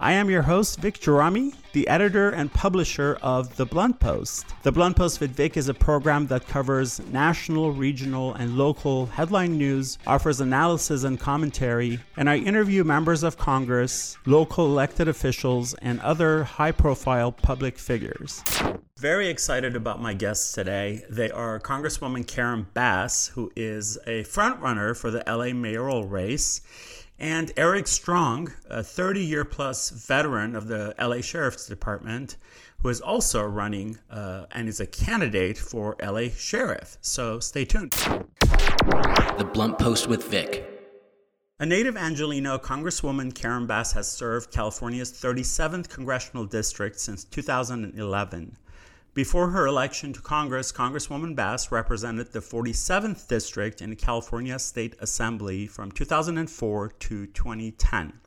I am your host, Vic Gerami, the editor and publisher of The Blunt Post. The Blunt Post with Vic is a program that covers national, regional, and local headline news, offers analysis and commentary, and I interview members of Congress, local elected officials, and other high profile public figures. Very excited about my guests today. They are Congresswoman Karen Bass, who is a frontrunner for the LA mayoral race and Eric Strong, a 30 year plus veteran of the LA Sheriff's Department, who is also running uh, and is a candidate for LA Sheriff. So stay tuned. The Blunt Post with Vic. A native Angeleno, Congresswoman Karen Bass has served California's 37th congressional district since 2011. Before her election to Congress, Congresswoman Bass represented the 47th District in the California State Assembly from 2004 to 2010.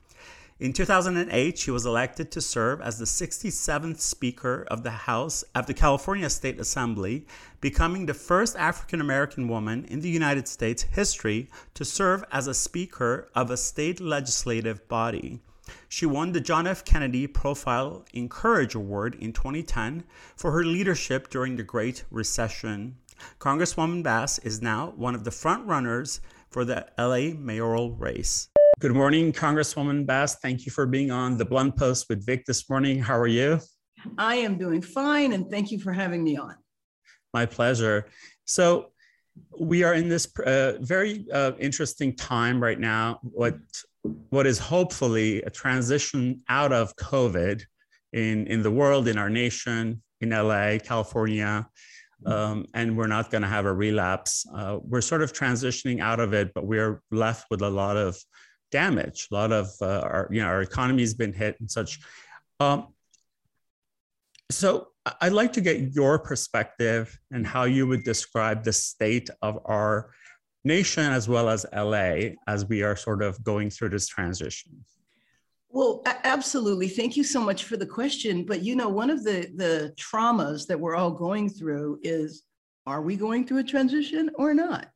In 2008, she was elected to serve as the 67th Speaker of the House of the California State Assembly, becoming the first African American woman in the United States history to serve as a Speaker of a state legislative body. She won the John F. Kennedy Profile in Courage Award in 2010 for her leadership during the Great Recession. Congresswoman Bass is now one of the front runners for the LA mayoral race. Good morning, Congresswoman Bass. Thank you for being on the Blunt Post with Vic this morning. How are you? I am doing fine, and thank you for having me on. My pleasure. So, we are in this uh, very uh, interesting time right now. What what is hopefully a transition out of COVID in, in the world, in our nation, in LA, California, um, and we're not going to have a relapse. Uh, we're sort of transitioning out of it, but we're left with a lot of damage. A lot of uh, our, you know, our economy has been hit and such. Um, so I'd like to get your perspective and how you would describe the state of our nation as well as LA as we are sort of going through this transition? Well, absolutely. Thank you so much for the question. But you know, one of the the traumas that we're all going through is are we going through a transition or not?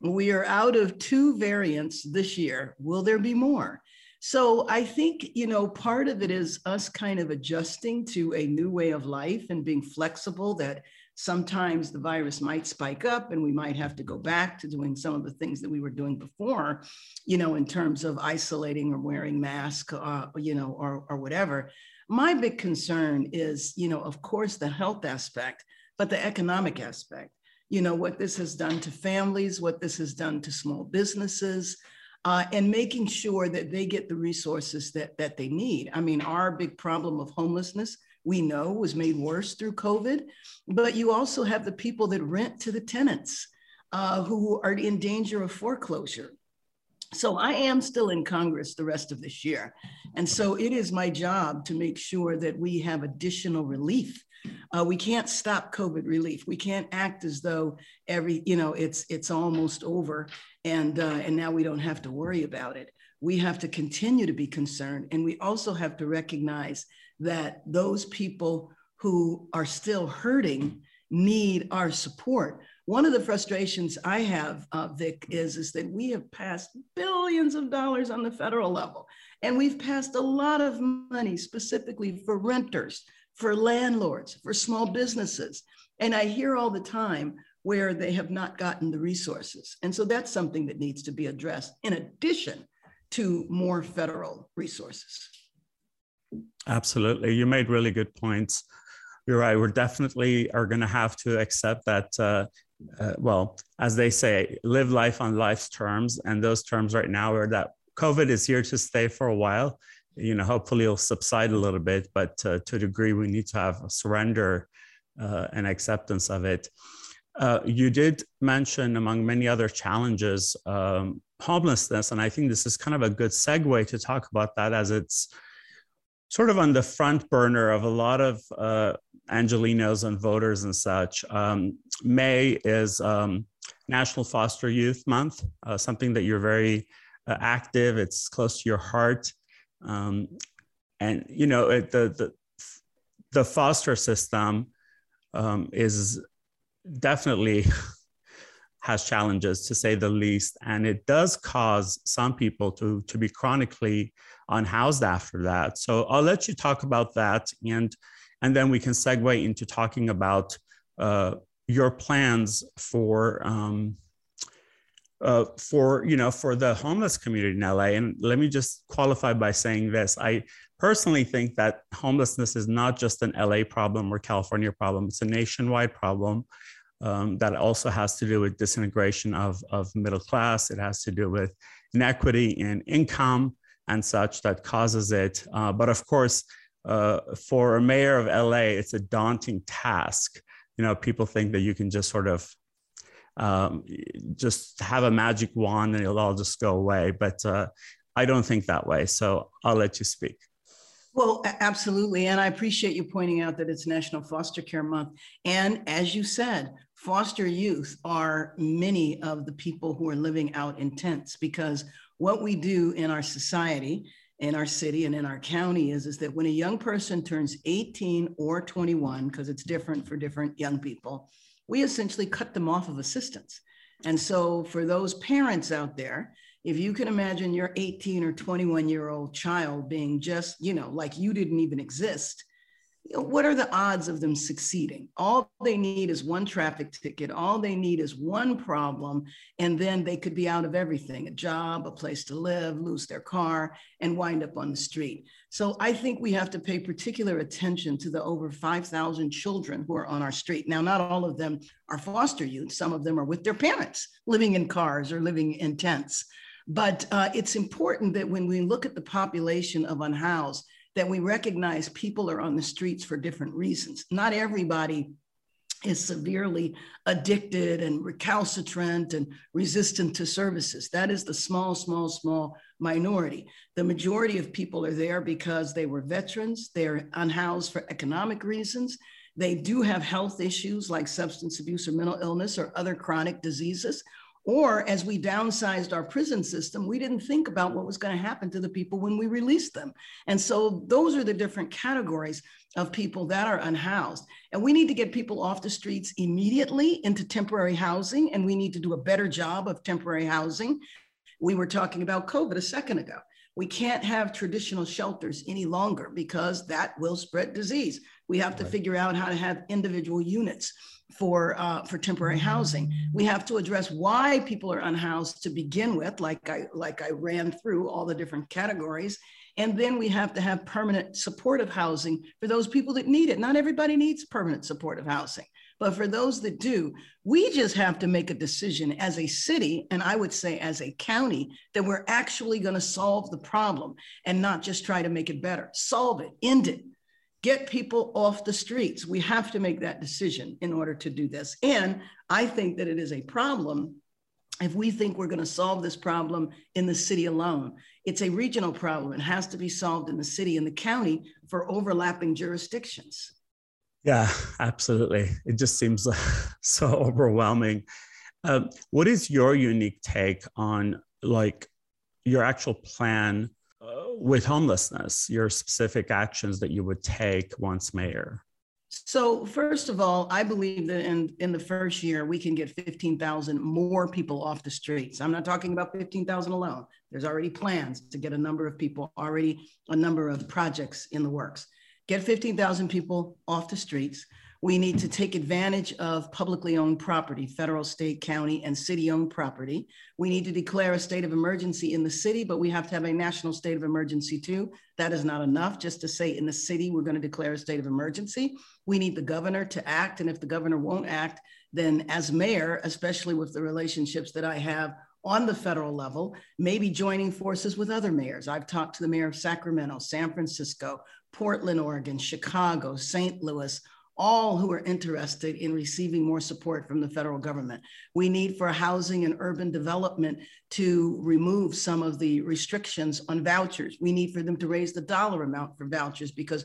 We are out of two variants this year. Will there be more? So I think, you know, part of it is us kind of adjusting to a new way of life and being flexible that sometimes the virus might spike up and we might have to go back to doing some of the things that we were doing before, you know, in terms of isolating or wearing masks, uh, you know, or, or whatever. My big concern is, you know, of course, the health aspect, but the economic aspect. You know, what this has done to families, what this has done to small businesses, uh, and making sure that they get the resources that, that they need. I mean, our big problem of homelessness we know was made worse through COVID. But you also have the people that rent to the tenants uh, who are in danger of foreclosure. So I am still in Congress the rest of this year. And so it is my job to make sure that we have additional relief. Uh, we can't stop COVID relief. We can't act as though every, you know, it's it's almost over and uh, and now we don't have to worry about it. We have to continue to be concerned. And we also have to recognize that those people who are still hurting need our support. One of the frustrations I have, uh, Vic, is, is that we have passed billions of dollars on the federal level, and we've passed a lot of money specifically for renters, for landlords, for small businesses. And I hear all the time where they have not gotten the resources. And so that's something that needs to be addressed in addition to more federal resources. Absolutely. You made really good points. You're right. We're definitely are going to have to accept that, uh, uh, well, as they say, live life on life's terms. And those terms right now are that COVID is here to stay for a while. You know, hopefully it'll subside a little bit, but uh, to a degree, we need to have a surrender uh, and acceptance of it. Uh, you did mention, among many other challenges, um, homelessness. And I think this is kind of a good segue to talk about that as it's sort of on the front burner of a lot of uh, Angelenos and voters and such. Um, May is um, National Foster Youth Month, uh, something that you're very uh, active, it's close to your heart. Um, and you know it, the the the foster system um, is definitely has challenges to say the least and it does cause some people to to be chronically unhoused after that so i'll let you talk about that and and then we can segue into talking about uh, your plans for um, uh, for you know for the homeless community in LA. And let me just qualify by saying this: I personally think that homelessness is not just an LA problem or California problem; it's a nationwide problem. Um, that also has to do with disintegration of, of middle class. It has to do with inequity in income and such that causes it. Uh, but of course, uh, for a mayor of LA, it's a daunting task. You know, people think that you can just sort of um, just have a magic wand and it'll all just go away. But uh, I don't think that way. So I'll let you speak. Well, absolutely. And I appreciate you pointing out that it's National Foster Care Month. And as you said, foster youth are many of the people who are living out in tents because what we do in our society in our city and in our county is, is that when a young person turns 18 or 21, because it's different for different young people, we essentially cut them off of assistance. And so for those parents out there, if you can imagine your 18 or 21 year old child being just, you know, like you didn't even exist, what are the odds of them succeeding? All they need is one traffic ticket. All they need is one problem. And then they could be out of everything a job, a place to live, lose their car, and wind up on the street. So I think we have to pay particular attention to the over 5,000 children who are on our street. Now, not all of them are foster youth, some of them are with their parents living in cars or living in tents. But uh, it's important that when we look at the population of unhoused, that we recognize people are on the streets for different reasons. Not everybody is severely addicted and recalcitrant and resistant to services. That is the small, small, small minority. The majority of people are there because they were veterans, they're unhoused for economic reasons. They do have health issues like substance abuse or mental illness or other chronic diseases, or as we downsized our prison system, we didn't think about what was going to happen to the people when we released them. And so those are the different categories of people that are unhoused. And we need to get people off the streets immediately into temporary housing, and we need to do a better job of temporary housing. We were talking about COVID a second ago. We can't have traditional shelters any longer because that will spread disease. We have to right. figure out how to have individual units for uh, for temporary housing. We have to address why people are unhoused to begin with, like I like I ran through all the different categories, and then we have to have permanent supportive housing for those people that need it. Not everybody needs permanent supportive housing, but for those that do, we just have to make a decision as a city, and I would say as a county, that we're actually going to solve the problem and not just try to make it better. Solve it, end it get people off the streets. We have to make that decision in order to do this. And I think that it is a problem if we think we're going to solve this problem in the city alone. It's a regional problem. It has to be solved in the city and the county for overlapping jurisdictions. Yeah, absolutely. It just seems so overwhelming. Um, what is your unique take on like your actual plan with homelessness, your specific actions that you would take once mayor? So, first of all, I believe that in, in the first year, we can get 15,000 more people off the streets. I'm not talking about 15,000 alone. There's already plans to get a number of people, already a number of projects in the works. Get 15,000 people off the streets. We need to take advantage of publicly owned property, federal, state, county, and city owned property. We need to declare a state of emergency in the city, but we have to have a national state of emergency too. That is not enough just to say in the city, we're going to declare a state of emergency. We need the governor to act. And if the governor won't act, then as mayor, especially with the relationships that I have on the federal level, maybe joining forces with other mayors. I've talked to the mayor of Sacramento, San Francisco, Portland, Oregon, Chicago, St. Louis, all who are interested in receiving more support from the federal government. We need for housing and urban development to remove some of the restrictions on vouchers. We need for them to raise the dollar amount for vouchers because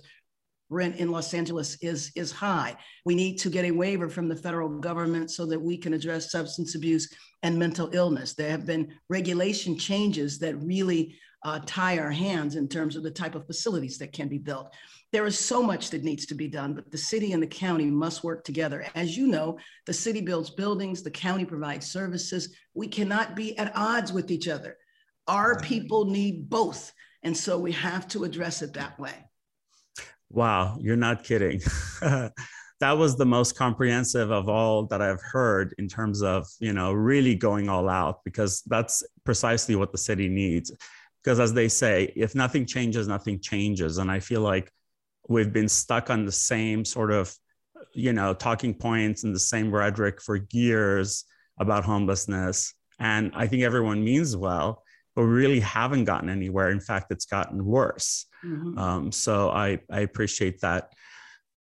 rent in Los Angeles is, is high. We need to get a waiver from the federal government so that we can address substance abuse and mental illness. There have been regulation changes that really uh, tie our hands in terms of the type of facilities that can be built. There is so much that needs to be done, but the city and the county must work together. As you know, the city builds buildings, the county provides services. We cannot be at odds with each other. Our people need both. And so we have to address it that way. Wow, you're not kidding. that was the most comprehensive of all that I've heard in terms of, you know, really going all out because that's precisely what the city needs. Because as they say, if nothing changes, nothing changes. And I feel like we've been stuck on the same sort of, you know, talking points and the same rhetoric for years about homelessness. And I think everyone means well, but we really haven't gotten anywhere. In fact, it's gotten worse. Mm-hmm. Um, so I, I appreciate that.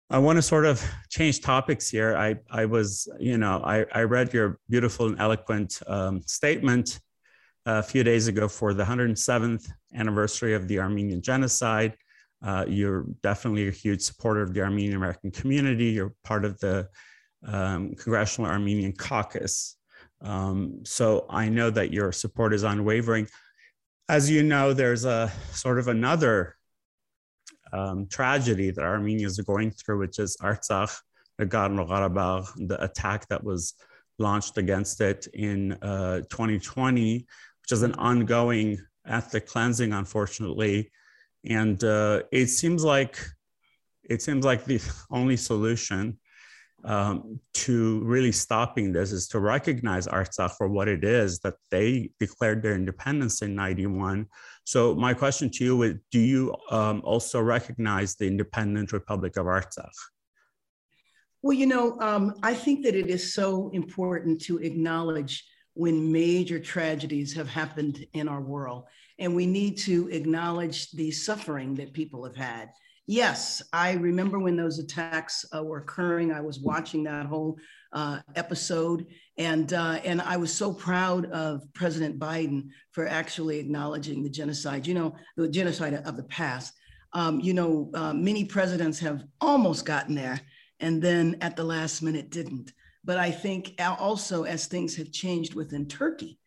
I want to sort of change topics here. I, I was, you know, I, I read your beautiful and eloquent um, statement a few days ago for the 107th anniversary of the Armenian genocide. Uh, you're definitely a huge supporter of the Armenian American community. You're part of the um, Congressional Armenian Caucus. Um, so I know that your support is unwavering. As you know, there's a sort of another um, tragedy that Armenians are going through, which is Artsakh, Nagorno-Karabakh, the attack that was launched against it in uh, 2020, which is an ongoing ethnic cleansing, unfortunately. And uh, it seems like it seems like the only solution um, to really stopping this is to recognize Artsakh for what it is that they declared their independence in 91. So my question to you is, do you um, also recognize the independent Republic of Artsakh? Well, you know, um, I think that it is so important to acknowledge when major tragedies have happened in our world. And we need to acknowledge the suffering that people have had. Yes, I remember when those attacks uh, were occurring. I was watching that whole uh, episode, and uh, and I was so proud of President Biden for actually acknowledging the genocide. You know, the genocide of the past. Um, you know, uh, many presidents have almost gotten there, and then at the last minute didn't. But I think also as things have changed within Turkey,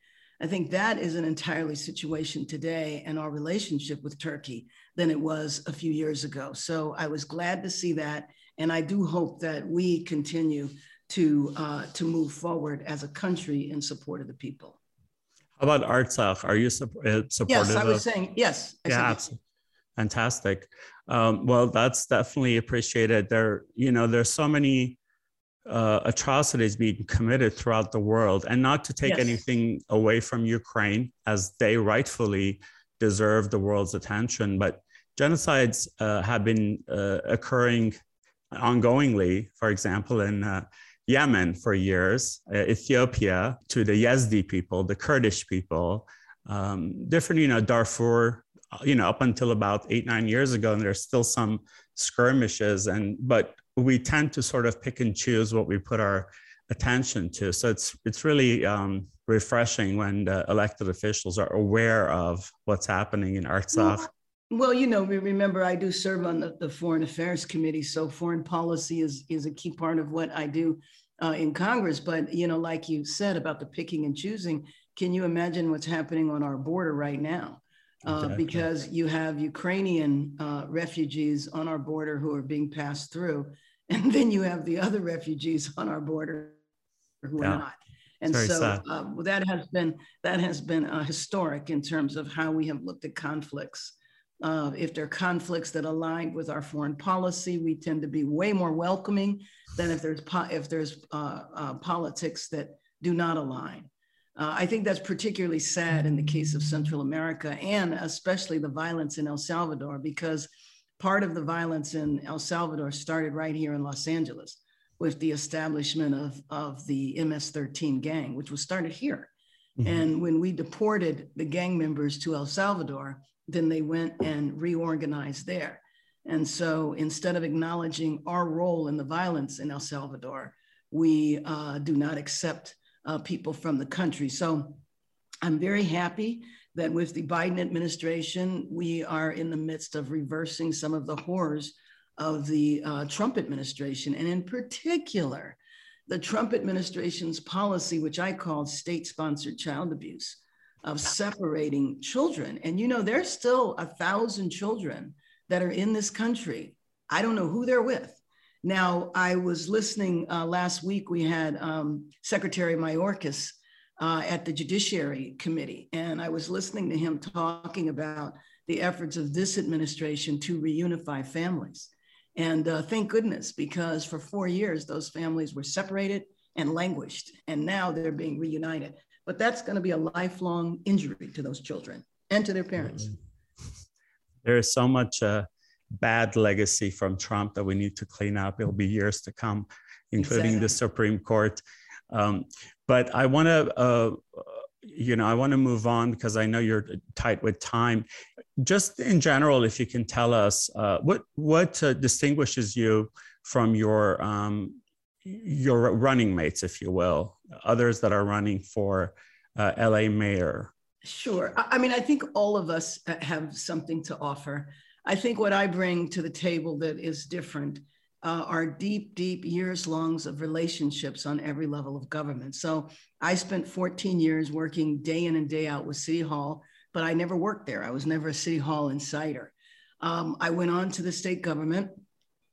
I think that is an entirely situation today and our relationship with Turkey than it was a few years ago. So I was glad to see that. And I do hope that we continue to, uh, to move forward as a country in support of the people. How about Artsakh? Are you supportive? Yes, I was of... saying, yes. I yeah, fantastic. Um, well, that's definitely appreciated. There, you know, there's so many uh, atrocities being committed throughout the world, and not to take yes. anything away from Ukraine, as they rightfully deserve the world's attention. But genocides uh, have been uh, occurring ongoingly, for example, in uh, Yemen for years, uh, Ethiopia to the Yazdi people, the Kurdish people, um, different, you know, Darfur, you know, up until about eight, nine years ago, and there's still some skirmishes. And but we tend to sort of pick and choose what we put our attention to. So it's it's really um, refreshing when the elected officials are aware of what's happening in Artsakh. Well, well, you know, we remember I do serve on the, the Foreign Affairs Committee, so foreign policy is is a key part of what I do uh, in Congress. But you know, like you said about the picking and choosing, can you imagine what's happening on our border right now? Uh, exactly. Because you have Ukrainian uh, refugees on our border who are being passed through, and then you have the other refugees on our border who yeah. are not. And so uh, that has been that has been uh, historic in terms of how we have looked at conflicts. Uh, if there are conflicts that align with our foreign policy, we tend to be way more welcoming than if there's po- if there's uh, uh, politics that do not align. Uh, I think that's particularly sad in the case of Central America and especially the violence in El Salvador because part of the violence in El Salvador started right here in Los Angeles with the establishment of, of the MS 13 gang, which was started here. Mm-hmm. And when we deported the gang members to El Salvador, then they went and reorganized there. And so instead of acknowledging our role in the violence in El Salvador, we uh, do not accept uh, people from the country. So I'm very happy that with the Biden administration, we are in the midst of reversing some of the horrors of the uh, Trump administration, and in particular, the Trump administration's policy, which I call state sponsored child abuse. of separating children. And you know, there's still a thousand children that are in this country. I don't know who they're with. Now, I was listening uh, last week, we had um, Secretary Mayorkas uh, at the Judiciary Committee, and I was listening to him talking about the efforts of this administration to reunify families. And uh, thank goodness, because for four years, those families were separated and languished, and now they're being reunited. But that's going to be a lifelong injury to those children and to their parents. There is so much uh, bad legacy from Trump that we need to clean up. It'll be years to come, including exactly. the Supreme Court. Um, but I want to, uh, you know, I want to move on because I know you're tight with time. Just in general, if you can tell us uh, what what uh, distinguishes you from your um, your running mates, if you will, others that are running for uh, LA mayor. Sure. I mean, I think all of us uh, have something to offer. I think what I bring to the table that is different uh, are deep, deep years longs of relationships on every level of government. So I spent 14 years working day in and day out with City Hall, but I never worked there. I was never a City Hall insider. Um, I went on to the state government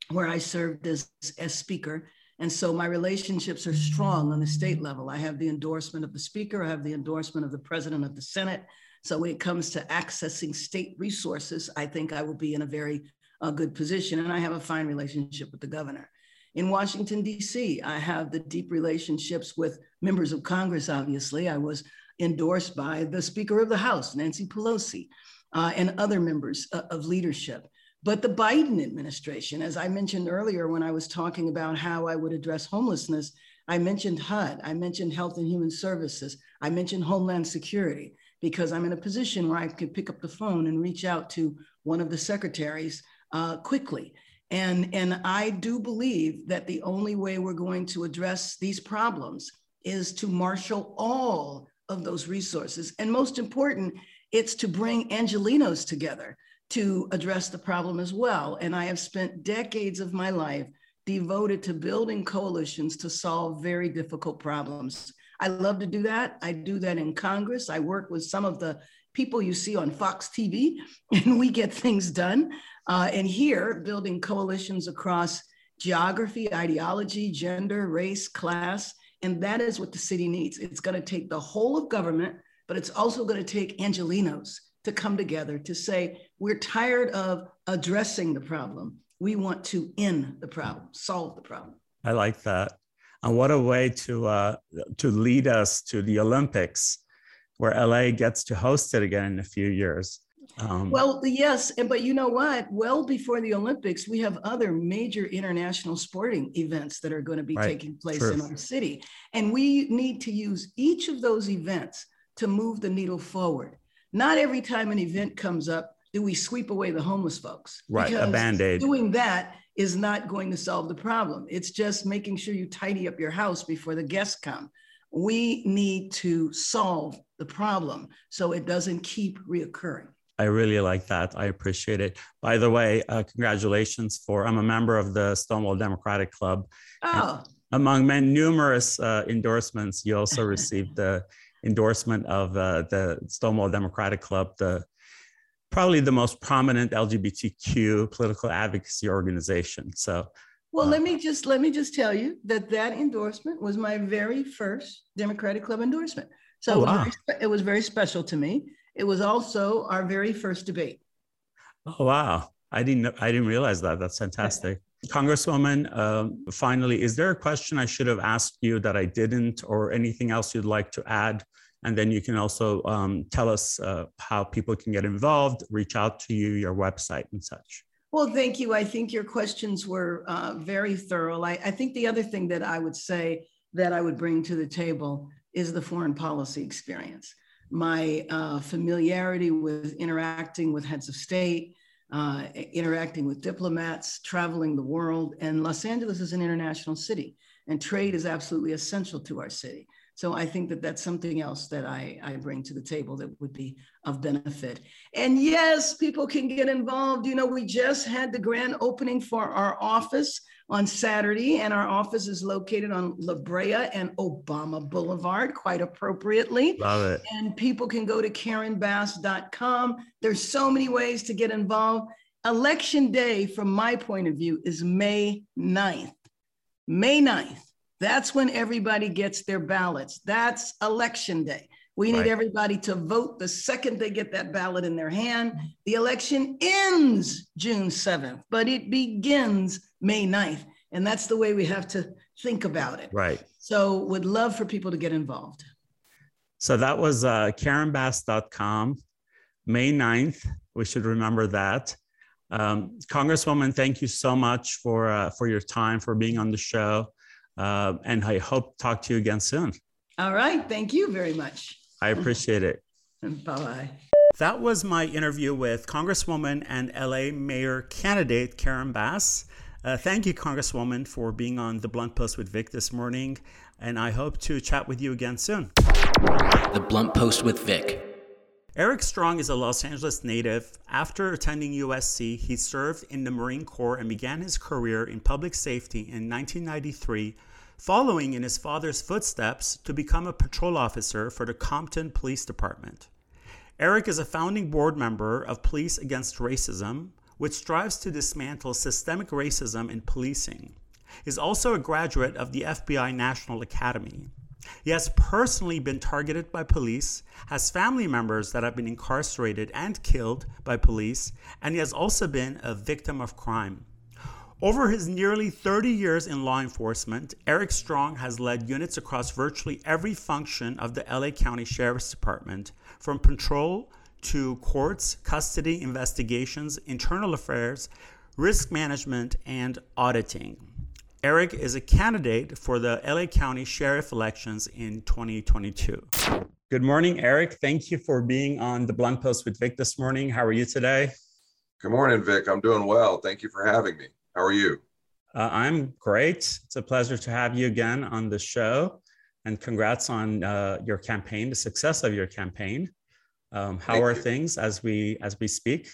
where I served as, as speaker. And so my relationships are strong on the state level. I have the endorsement of the speaker, I have the endorsement of the president of the Senate. So when it comes to accessing state resources, I think I will be in a very uh, good position. And I have a fine relationship with the governor. In Washington, D.C., I have the deep relationships with members of Congress, obviously. I was endorsed by the Speaker of the House, Nancy Pelosi, uh, and other members uh, of leadership. But the Biden administration, as I mentioned earlier when I was talking about how I would address homelessness, I mentioned HUD, I mentioned Health and Human Services, I mentioned Homeland Security because I'm in a position where I can pick up the phone and reach out to one of the secretaries uh, quickly. And, and I do believe that the only way we're going to address these problems is to marshal all of those resources. And most important, it's to bring Angelenos together to address the problem as well. And I have spent decades of my life devoted to building coalitions to solve very difficult problems. I love to do that. I do that in Congress. I work with some of the people you see on Fox TV, and we get things done. Uh, and here, building coalitions across geography, ideology, gender, race, class. And that is what the city needs. It's going to take the whole of government, but it's also going to take Angelenos to come together to say, we're tired of addressing the problem. We want to end the problem, solve the problem. I like that. And what a way to uh, to lead us to the Olympics, where LA gets to host it again in a few years. Um, well, yes, and but you know what? Well, before the Olympics, we have other major international sporting events that are going to be right, taking place true. in our city, and we need to use each of those events to move the needle forward. Not every time an event comes up do we sweep away the homeless folks. Right, a band aid. Doing that is not going to solve the problem. It's just making sure you tidy up your house before the guests come. We need to solve the problem so it doesn't keep reoccurring. I really like that. I appreciate it. By the way, uh, congratulations for I'm a member of the Stonewall Democratic Club. Oh. among many numerous uh, endorsements, you also received the endorsement of uh, the Stonewall Democratic Club, the probably the most prominent LGBTQ political advocacy organization. So, well, uh, let me just let me just tell you that that endorsement was my very first Democratic Club endorsement. So oh, it, was wow. very, it was very special to me. It was also our very first debate. Oh wow! I didn't I didn't realize that. That's fantastic. Congresswoman, um, finally, is there a question I should have asked you that I didn't, or anything else you'd like to add and then you can also um, tell us uh, how people can get involved, reach out to you, your website, and such. Well, thank you. I think your questions were uh, very thorough. I, I, think the other thing that I would say that I would bring to the table is the foreign policy experience. My uh, familiarity with interacting with heads of state, uh, interacting with diplomats, traveling the world, and Los Angeles is an international city, and trade is absolutely essential to our city. So I think that that's something else that I, I bring to the table that would be of benefit. And yes, people can get involved. You know, we just had the grand opening for our office on Saturday, and our office is located on La Brea and Obama Boulevard, quite appropriately. Love it. And people can go to karenbass.com. There's so many ways to get involved. Election day, from my point of view, is May 9th. May 9th. That's when everybody gets their ballots. That's election day. We need right. everybody to vote the second they get that ballot in their hand. The election ends June 7th, but it begins May 9th. And that's the way we have to think about it. Right. So would love for people to get involved. So that was uh, KarenBass.com, May 9th. We should remember that. Um, Congresswoman, thank you so much for, uh, for your time, for being on the show. Uh, and I hope to talk to you again soon. All right. Thank you very much. I appreciate it. bye bye. That was my interview with Congresswoman and LA Mayor candidate Karen Bass. Uh, thank you, Congresswoman, for being on the Blunt Post with Vic this morning, and I hope to chat with you again soon. The Blunt Post with Vic. Eric Strong is a Los Angeles native. After attending USC, he served in the Marine Corps and began his career in public safety in 1993 following in his father's footsteps to become a patrol officer for the Compton Police Department. Eric is a founding board member of Police Against Racism, which strives to dismantle systemic racism in policing. Is also a graduate of the FBI National Academy. He has personally been targeted by police, has family members that have been incarcerated and killed by police, and he has also been a victim of crime. Over his nearly 30 years in law enforcement, Eric Strong has led units across virtually every function of the LA County Sheriff's Department, from patrol to courts, custody, investigations, internal affairs, risk management, and auditing. Eric is a candidate for the LA County Sheriff elections in 2022. Good morning, Eric. Thank you for being on the Blunt Post with Vic this morning. How are you today? Good morning, Vic. I'm doing well. Thank you for having me. How are you? Uh, I'm great. It's a pleasure to have you again on the show. And congrats on uh, your campaign, the success of your campaign. Um, how Thank are you. things as we as we speak?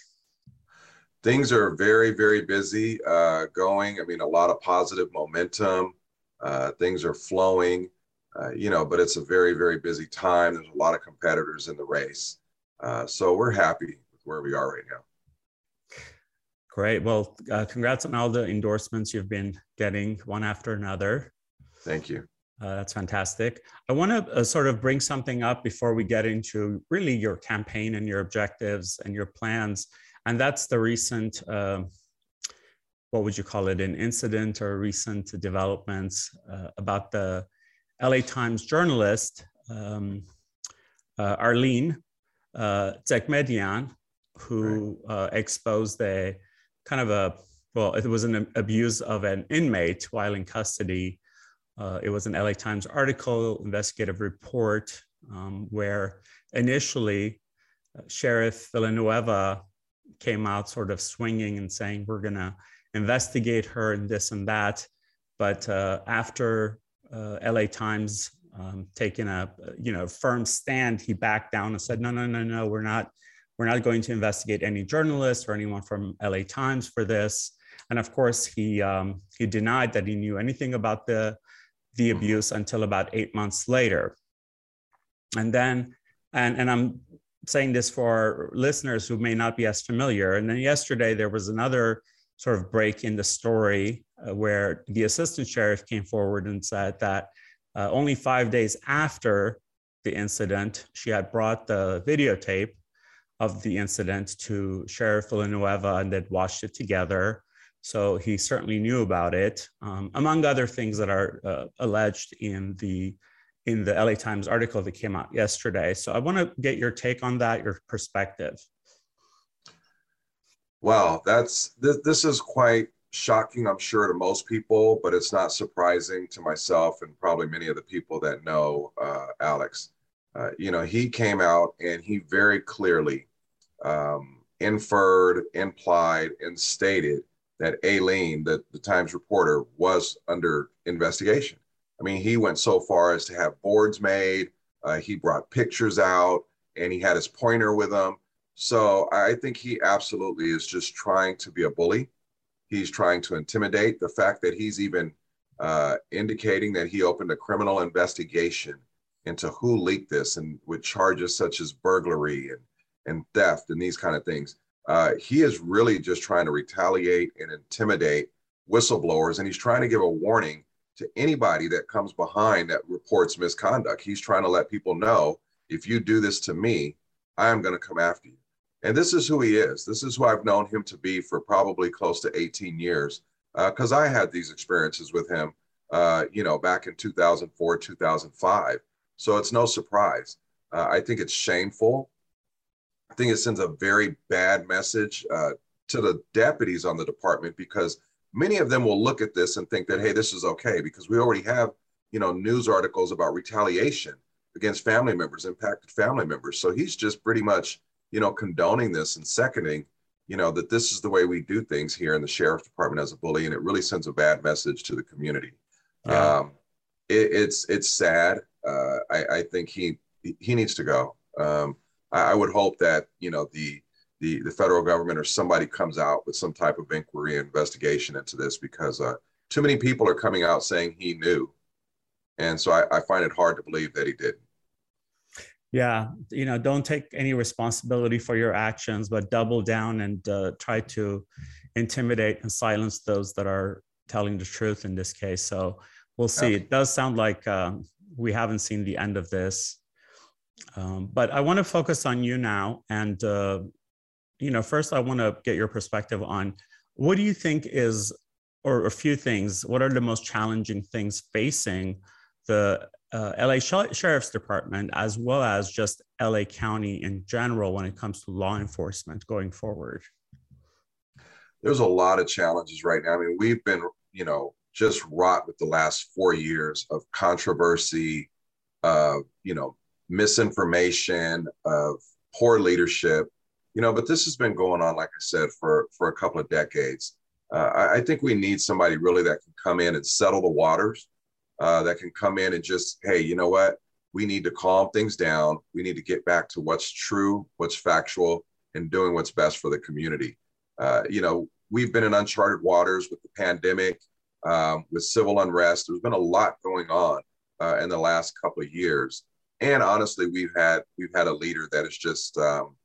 Things are very very busy uh, going. I mean, a lot of positive momentum. Uh, things are flowing. Uh, you know, but it's a very very busy time. There's a lot of competitors in the race, uh, so we're happy with where we are right now. Great. Well, uh, congrats on all the endorsements you've been getting one after another. Thank you. Uh, that's fantastic. I want to uh, sort of bring something up before we get into really your campaign and your objectives and your plans. And that's the recent, uh, what would you call it, an incident or recent developments uh, about the LA Times journalist, um, uh, Alene uh, Tchekmedyian, who right. exposed a kind of a well, it was an abuse of an inmate while in custody. Uh, it was an LA Times article, investigative report, um, where initially uh, Sheriff Villanueva came out sort of swinging and saying, We're going to investigate her and this and that. But uh, after uh, LA Times um, taking a you know firm stand, he backed down and said, No, no, no, no, we're not we're not going to investigate any journalists or anyone from LA Times for this. And of course, he um, he denied that he knew anything about the the mm-hmm. abuse until about eight months later. And then, and and I'm saying this for listeners who may not be as familiar. And then yesterday there was another sort of break in the story uh, where the assistant sheriff came forward and said that uh, only five days after the incident, she had brought the videotape of the incident to Sheriff Villanueva and they'd watched it together. So he certainly knew about it, um, among other things that are uh, alleged in the in the LA Times article that came out yesterday. So I want to get your take on that, your perspective. Well, that's this, this is quite shocking, I'm sure, to most people, but it's not surprising to myself and probably many of the people that know uh, Alex. Uh, you know, he came out and he very clearly um, inferred, implied, and stated that Alene, the, the Times reporter, was under investigation. I mean, he went so far as to have boards made. Uh, he brought pictures out, and he had his pointer with him. So I think he absolutely is just trying to be a bully. He's trying to intimidate. The fact that he's even uh, indicating that he opened a criminal investigation into who leaked this and with charges such as burglary and, and theft and these kind of things. Uh, he is really just trying to retaliate and intimidate whistleblowers, and he's trying to give a warning to anybody that comes behind that reports misconduct. He's trying to let people know if you do this to me, I am going to come after you. And this is who he is. This is who I've known him to be for probably close to 18 years because uh, I had these experiences with him, uh, you know, back in 2004, 2005. So it's no surprise. Uh, I think it's shameful. I think it sends a very bad message uh, to the deputies on the department because many of them will look at this and think that, hey, this is okay because we already have, you know, news articles about retaliation against family members, impacted family members. So he's just pretty much, you know, condoning this and seconding, you know, that this is the way we do things here in the sheriff's department as a bully, and it really sends a bad message to the community. Yeah. Um, it, it's it's sad. Uh, I, I think he he needs to go. Um, I, would hope that you know the the, the federal government or somebody comes out with some type of inquiry investigation into this because uh, too many people are coming out saying he knew. And so I, I find it hard to believe that he didn't. Yeah, you know, don't take any responsibility for your actions, but double down and uh, try to intimidate and silence those that are telling the truth in this case. So we'll see. It does sound like uh, we haven't seen the end of this. Um, but I want to focus on you now and uh, you know, first I want to get your perspective on what do you think is, or a few things, what are the most challenging things facing the uh, LA Sheriff's Department as well as just LA County in general when it comes to law enforcement going forward? There's a lot of challenges right now. I mean, we've been, you know, just wrought with the last four years of controversy, uh, you know, misinformation, of poor leadership, you know, but this has been going on, like I said, for for a couple of decades. Uh, I, I, think we need somebody really that can come in and settle the waters, uh, that can come in and just, hey, you know what? We need to calm things down. We need to get back to what's true, what's factual, and doing what's best for the community. Uh, you know, we've been in uncharted waters with the pandemic, um, with civil unrest. There's been a lot going on uh, in the last couple of years, and honestly, we've had we've had a leader that is just um,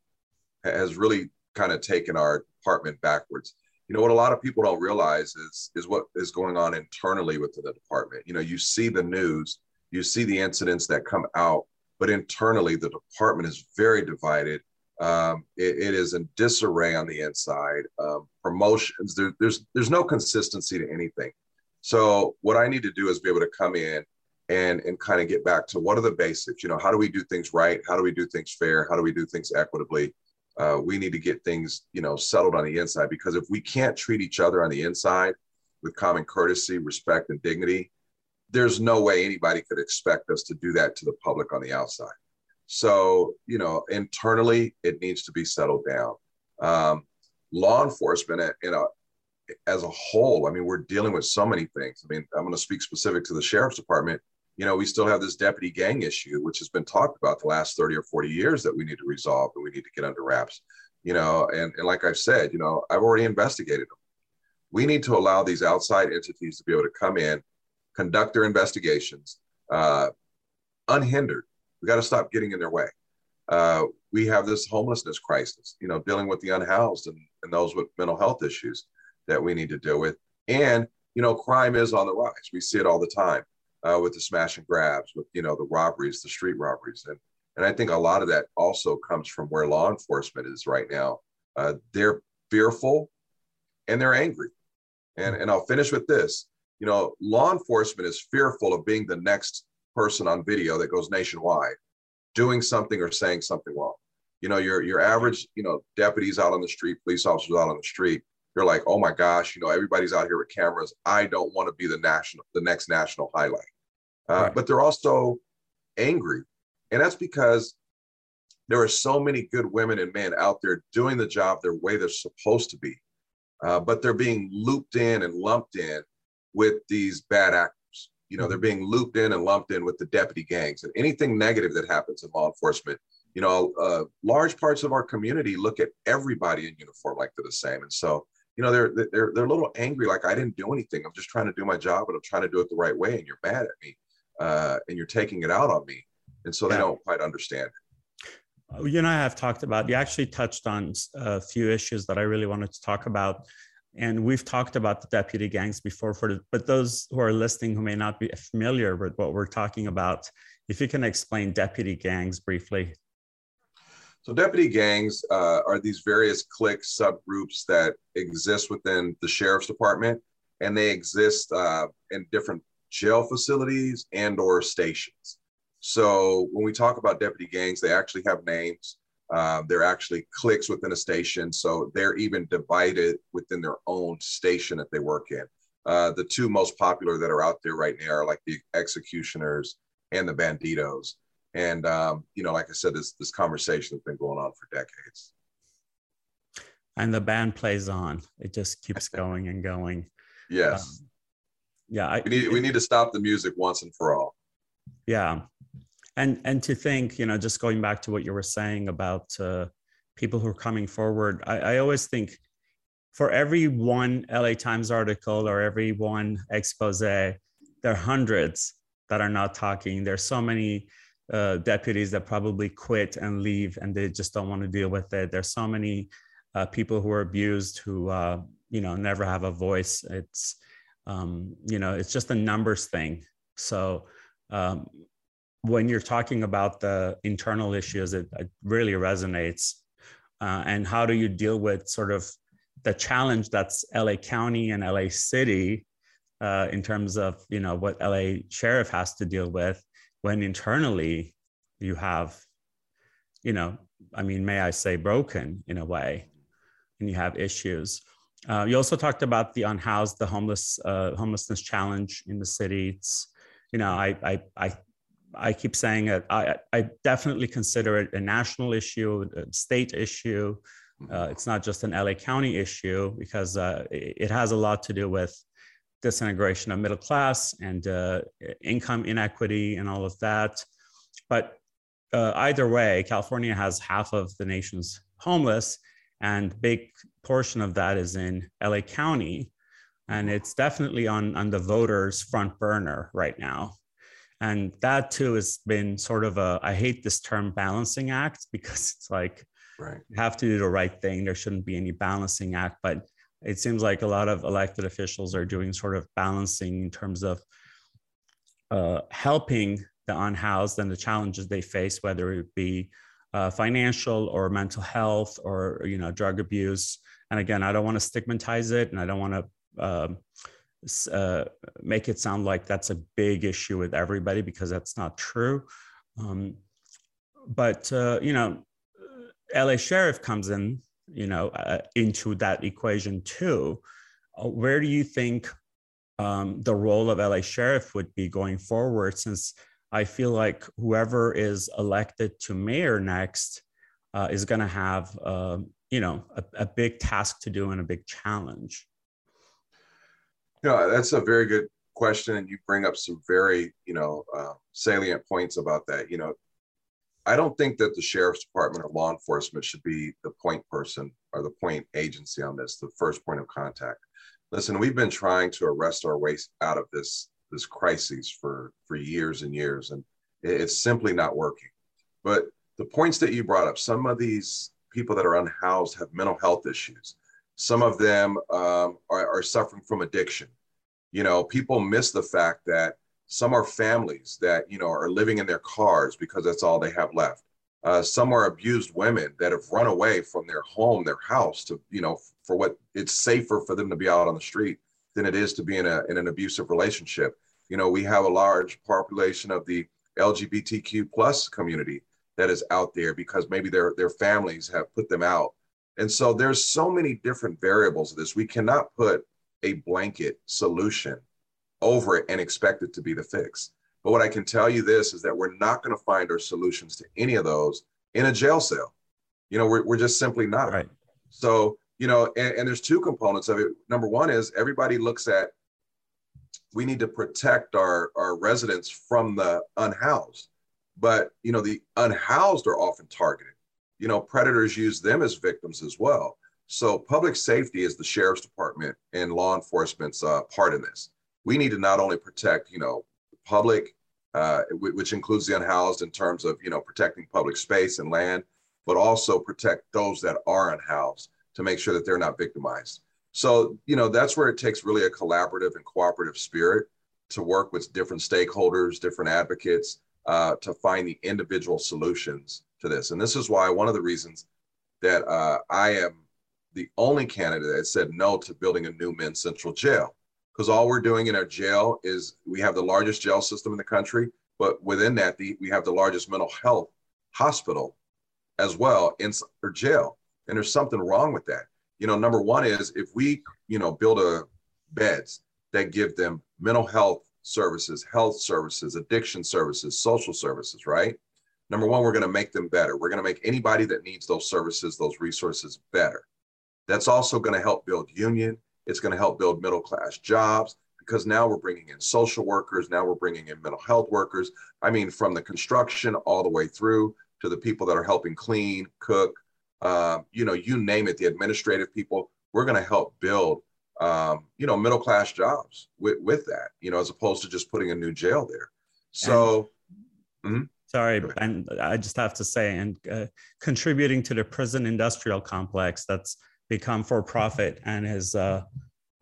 has really kind of taken our department backwards. You know what a lot of people don't realize is is what is going on internally within the department. You know, you see the news, you see the incidents that come out, but internally the department is very divided. Um, it, it is in disarray on the inside. Um, promotions, there, there's there's no consistency to anything. So what I need to do is be able to come in and and kind of get back to what are the basics. You know, how do we do things right? How do we do things fair? How do we do things equitably? uh, we need to get things you know settled on the inside because if we can't treat each other on the inside with common courtesy respect and dignity there's no way anybody could expect us to do that to the public on the outside so you know internally it needs to be settled down um, law enforcement you know as a whole i mean we're dealing with so many things i mean i'm going to speak specific to the sheriff's department you know, we still have this deputy gang issue, which has been talked about the last 30 or 40 years that we need to resolve and we need to get under wraps, you know, and, and like I've said, you know, I've already investigated them. We need to allow these outside entities to be able to come in, conduct their investigations uh, unhindered. We got to stop getting in their way. Uh, we have this homelessness crisis, you know, dealing with the unhoused and, and those with mental health issues that we need to deal with. And, you know, crime is on the rise. We see it all the time uh, with the smash and grabs, with you know the robberies, the street robberies, and and I think a lot of that also comes from where law enforcement is right now. Uh, they're fearful and they're angry, and and I'll finish with this. You know, law enforcement is fearful of being the next person on video that goes nationwide, doing something or saying something wrong. You know, your your average you know deputies out on the street, police officers out on the street they're like, oh my gosh, you know, everybody's out here with cameras. I don't want to be the national, the next national highlight. Uh, right. But they're also angry, and that's because there are so many good women and men out there doing the job their way they're supposed to be, uh, but they're being looped in and lumped in with these bad actors. you know they're being looped in and lumped in with the deputy gangs. And anything negative that happens in law enforcement you know uh, large parts of our community look at everybody in uniform like they're the same. And so you know they're they're they're a little angry like i didn't do anything. I'm just trying to do my job and i'm trying to do it the right way and you're mad at me uh, and you're taking it out on me. And so they yeah. don't quite understand. It uh, you and i have talked about you actually touched on a few issues that i really wanted to talk about. And we've talked about the deputy gangs before for the, but those who are listening who may not be familiar with what we're talking about if you can explain deputy gangs briefly. So deputy gangs uh, are these various cliques subgroups that exist within the sheriff's department. And they exist uh, in different jail facilities and or stations so when we talk about deputy gangs they actually have names uh, they're actually cliques within a station, so they're even divided within their own station that they work in. Uh, the two most popular that are out there right now are like the executioners and the banditos. And um, you know, like I said, this this conversation has been going on for decades. And the band plays on; it just keeps going and going. Yes. Um, yeah, I, we need we need to stop the music once and for all. Yeah, and and to think you know just going back to what you were saying about uh, people who are coming forward I, I always think for every one la times article or every one expose there are hundreds that are not talking. There's so many uh, deputies that probably quit and leave and they just don't want to deal with it. There's so many uh, people who are abused who uh, you know never have a voice. It's um, you know it's just a numbers thing so um, when you're talking about the internal issues, it, it really resonates. Uh, and how do you deal with sort of the challenge that's LA County and LA City uh, in terms of you know what LA Sheriff has to deal with when internally you have, you know, I mean, may I say, broken in a way, and you have issues. Uh, you also talked about the unhoused, the homeless, uh, homelessness challenge in the city. It's, you know, I, I, I I keep saying it. I, I definitely consider it a national issue, a state issue. Uh, it's not just an LA County issue because uh, it has a lot to do with disintegration of middle class and uh, income inequity and all of that. But uh, either way, California has half of the nation's homeless, and big portion of that is in LA County, and it's definitely on on the voters' front burner right now. And that too has been sort of a, I hate this term balancing act because it's like, right. you have to do the right thing. There shouldn't be any balancing act. But it seems like a lot of elected officials are doing sort of balancing in terms of uh, helping the unhoused and the challenges they face, whether it be uh, financial or mental health or you know drug abuse. And again, I don't want to stigmatize it, and I don't want to um, uh, make it sound like that's a big issue with everybody because that's not true. Um, but uh, you know, LA sheriff comes in, you know, uh, into that equation too. Uh, where do you think um, the role of LA sheriff would be going forward? Since I feel like whoever is elected to mayor next uh, is going to have, um, you know, a, a big task to do and a big challenge. Yeah, that's a very good question, and you bring up some very, you know, uh, salient points about that. You know, I don't think that the sheriff's department or law enforcement should be the point person or the point agency on this, the first point of contact. Listen, we've been trying to arrest our way out of this this crisis for for years and years, and it's simply not working. But the points that you brought up, some of these people that are unhoused have mental health issues. Some of them um, are, are suffering from addiction. You know, people miss the fact that some are families that, you know, are living in their cars because that's all they have left. Uh, some are abused women that have run away from their home, their house to, you know, for what it's safer for them to be out on the street than it is to be in, a, in an abusive relationship. You know, we have a large population of the LGBTQ plus community that is out there because maybe their, their families have put them out and so there's so many different variables of this. We cannot put a blanket solution over it and expect it to be the fix. But what I can tell you this is that we're not going to find our solutions to any of those in a jail cell. You know, we're, we're just simply not. Right. So, you know, and, and there's two components of it. Number one is everybody looks at we need to protect our, our residents from the unhoused. But, you know, the unhoused are often targeted. You know, predators use them as victims as well. So public safety is the sheriff's department and law enforcement's uh, part in this. We need to not only protect, you know, the public, uh, which includes the unhoused in terms of, you know, protecting public space and land, but also protect those that are unhoused to make sure that they're not victimized. So, you know, that's where it takes really a collaborative and cooperative spirit to work with different stakeholders, different advocates, uh, to find the individual solutions to this. And this is why one of the reasons that uh, I am the only candidate that said no to building a new men's central jail. Because all we're doing in our jail is we have the largest jail system in the country, but within that, the, we have the largest mental health hospital as well in our jail. And there's something wrong with that you know, number one is if we, you know, build a beds that give them mental health services, health services, addiction services, social services, right? Number one, we're going to make them better. We're going to make anybody that needs those services, those resources better. That's also going to help build union. It's going to help build middle class jobs because now we're bringing in social workers. Now we're bringing in mental health workers. I mean, from the construction all the way through to the people that are helping clean, cook, um, you know, you name it, the administrative people, we're going to help build, um, you know, middle class jobs with, with that, you know, as opposed to just putting a new jail there. So, and, mm-hmm. sorry, and I just have to say, and uh, contributing to the prison industrial complex that's become for profit and is uh,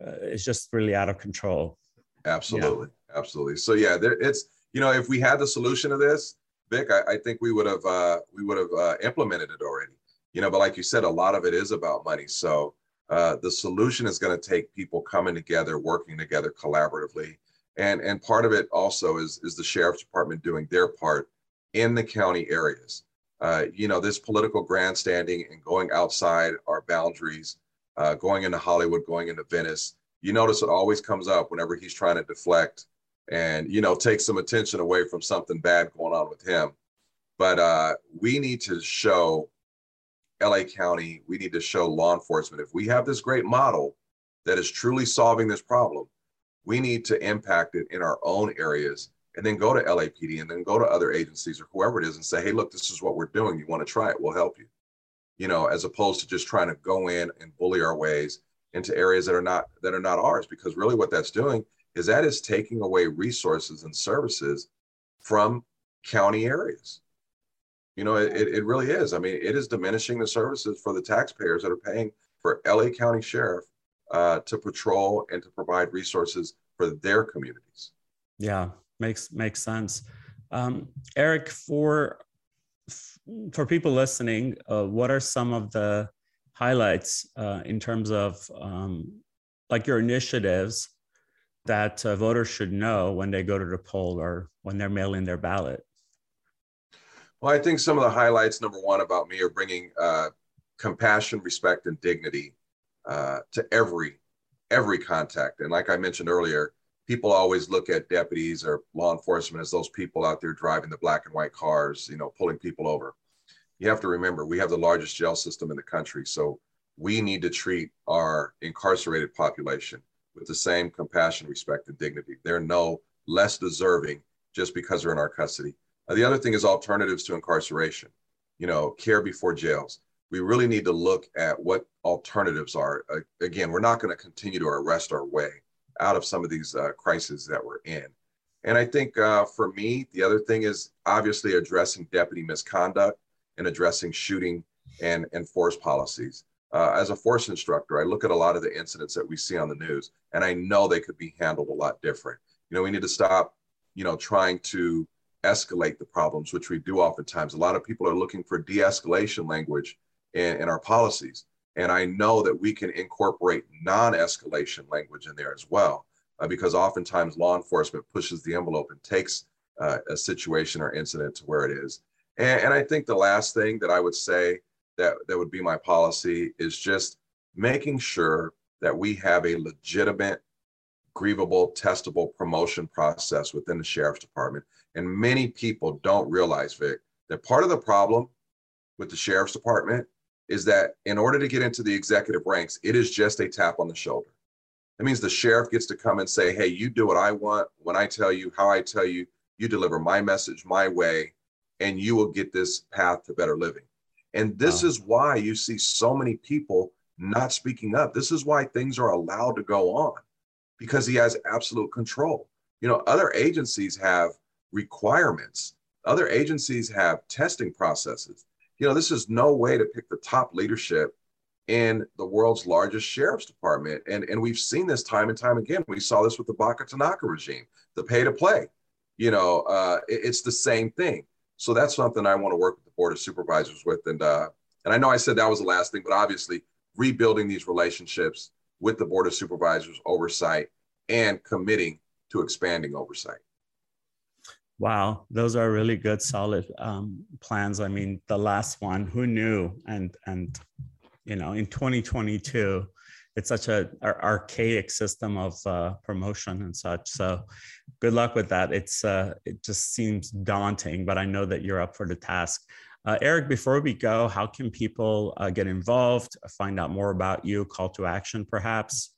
uh, is just really out of control. Absolutely, yeah. absolutely. So yeah, there, it's you know, if we had the solution to this, Vic, I, I think we would have uh, we would have uh, implemented it already you know but like you said a lot of it is about money. So uh, the solution is going to take people coming together working together collaboratively. And and part of it also is is the sheriff's department doing their part in the county areas. Uh, you know this political grandstanding and going outside our boundaries uh, going into hollywood going into venice you notice it always comes up whenever he's trying to deflect and you know take some attention away from something bad going on with him. But uh, we need to show LA County, we need to show law enforcement if we have this great model that is truly solving this problem, we need to impact it in our own areas and then go to LAPD and then go to other agencies or whoever it is and say, hey, look, this is what we're doing. You want to try it? We'll help you. You know, as opposed to just trying to go in and bully our ways into areas that are not that are not ours. Because really what that's doing is that is taking away resources and services from county areas. You know, it, it really is. I mean, it is diminishing the services for the taxpayers that are paying for LA County Sheriff uh, to patrol and to provide resources for their communities. Yeah, makes makes sense. Um, Eric, for for people listening, uh, what are some of the highlights uh, in terms of um, like your initiatives that uh, voters should know when they go to the poll or when they're mailing their ballot? Well, I think some of the highlights, number one, about me are bringing uh, compassion, respect, and dignity uh, to every every contact. And like I mentioned earlier, people always look at deputies or law enforcement as those people out there driving the black and white cars, you know, pulling people over. You have to remember, we have the largest jail system in the country, so we need to treat our incarcerated population with the same compassion, respect, and dignity. They're no less deserving just because they're in our custody. The other thing is alternatives to incarceration, you know, care before jails. We really need to look at what alternatives are. Again, we're not going to continue to arrest our way out of some of these uh, crises that we're in. And I think uh, for me, the other thing is obviously addressing deputy misconduct and addressing shooting and, and force policies. Uh, as a force instructor, I look at a lot of the incidents that we see on the news, and I know they could be handled a lot different. You know, we need to stop, you know, trying to escalate the problems, which we do oftentimes. A lot of people are looking for de escalation language in, in, our policies. And I know that we can incorporate non escalation language in there as well, uh, because oftentimes law enforcement pushes the envelope and takes uh, a situation or incident to where it is. And, and I think the last thing that I would say that, that would be my policy is just making sure that we have a legitimate grievable, testable promotion process within the sheriff's department. And many people don't realize, Vic, that part of the problem with the sheriff's department is that in order to get into the executive ranks, it is just a tap on the shoulder. That means the sheriff gets to come and say, hey, you do what I want when I tell you, how I tell you, you deliver my message my way, and you will get this path to better living. And this wow. is why you see so many people not speaking up. This is why things are allowed to go on because he has absolute control. You know, other agencies have requirements, other agencies have testing processes. You know, this is no way to pick the top leadership in the world's largest sheriff's department. And, and we've seen this time and time again. We saw this with the Baca Tanaka regime, the pay to play. You know, uh, it, it's the same thing. So that's something I want to work with the board of supervisors with. And uh, and I know I said that was the last thing, but obviously rebuilding these relationships with the board of supervisors oversight and committing to expanding oversight. Wow, those are really good, solid um, plans. I mean, the last one, who knew? And and you know, in 2022, it's such a, archaic system of uh, promotion and such. So, good luck with that. It's uh, it just seems daunting, but I know that you're up for the task. Uh, Eric, before we go, how can people uh, get involved, find out more about you, call to action, perhaps?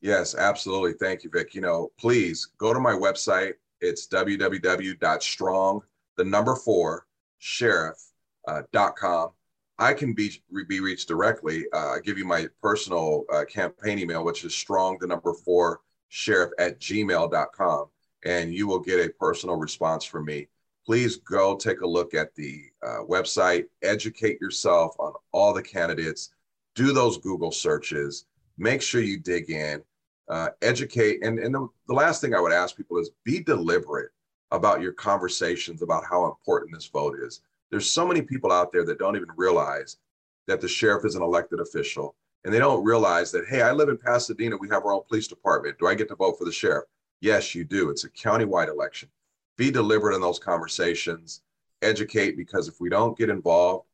Yes, absolutely. Thank you, Vic. You know, please go to my website. It's www.strong, the number four, sheriff.com. Uh, I can be be reached directly. Uh, I give you my personal uh, campaign email, which is strong the number four sheriff at gmail.com, and you will get a personal response from me. Please go take a look at the uh, website, educate yourself on all the candidates, do those Google searches, make sure you dig in, uh, educate. And, and the, the last thing I would ask people is be deliberate about your conversations about how important this vote is. There's so many people out there that don't even realize that the sheriff is an elected official and they don't realize that hey i live in pasadena. We have our own police department. Do i get to vote for the sheriff? Yes you do. It's a countywide election be deliberate in those conversations educate because if we don't get involved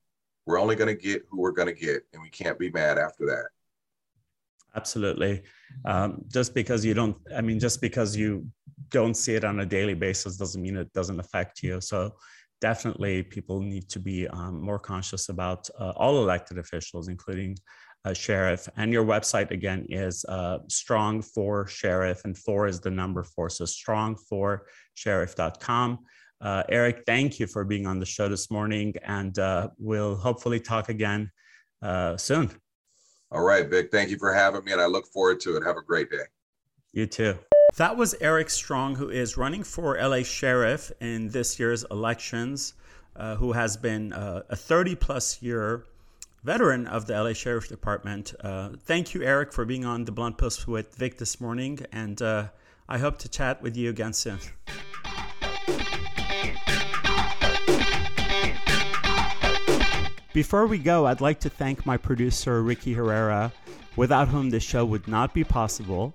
we're only going to get who we're going to get and we can't be mad after that. Absolutely. Um, just because you don't i mean just because you don't see it on a daily basis doesn't mean it doesn't affect you. So definitely people need to be um, more conscious about uh, all elected officials, including uh, sheriff. And your website again is uh, strong for sheriff, and four is the number four. So strong for sheriff.com. Uh, Eric, thank you for being on the show this morning, and uh, we'll hopefully talk again uh, soon. All right, Vic. Thank you for having me, and I look forward to it. Have a great day. You too. That was Eric Strong, who is running for LA Sheriff in this year's elections, uh, who has been uh, a 30 plus year veteran of the LA Sheriff Department. Uh, thank you, Eric, for being on the Blunt Post with Vic this morning, and uh, I hope to chat with you again soon. Before we go, I'd like to thank my producer, Ricky Herrera, without whom this show would not be possible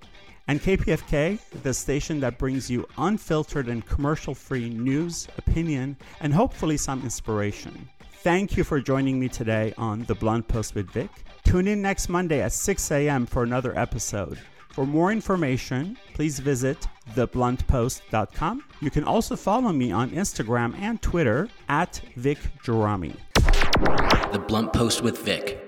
and KPFK, the station that brings you unfiltered and commercial free news, opinion, and hopefully some inspiration. Thank you for joining me today on The Blunt Post with Vic. Tune in next Monday at 6 a.m. for another episode. For more information, please visit thebluntpost.com. You can also follow me on Instagram and Twitter at Vic Gerami. The Blunt Post with Vic.